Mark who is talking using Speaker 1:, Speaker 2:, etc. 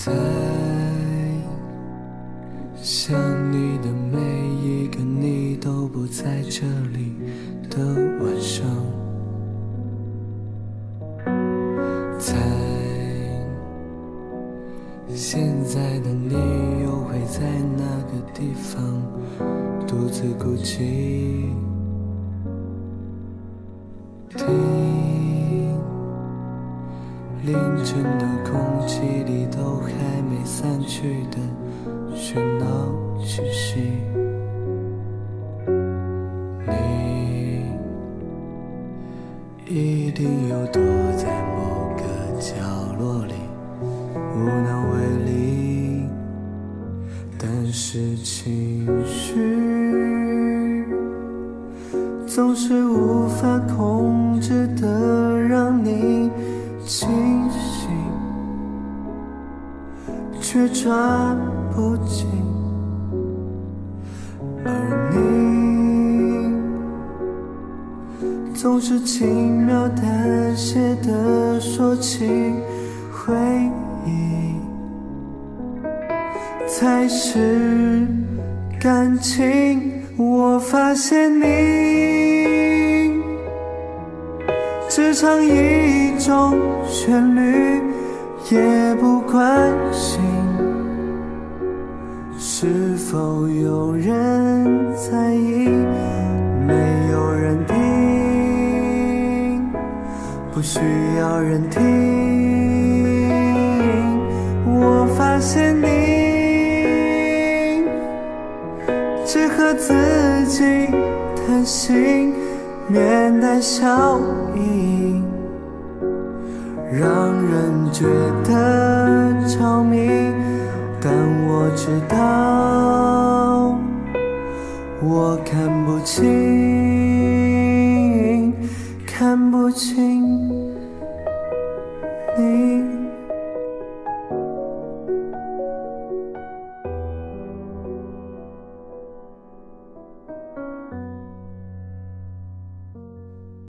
Speaker 1: 在现在的你又会在哪个地方独自孤寂？听。凌晨的空气里都还没散去的喧闹气息，你一定又躲在某个角落里，情绪总是无法控制的，让你。清醒，却抓不紧，而你总是轻描淡写的说起回忆，才是感情。我发现你只唱一种。旋律也不关心是否有人在意，没有人听，不需要人听。和自己谈心，面带笑意。让人觉得着迷，但我知道我看不清，看不清。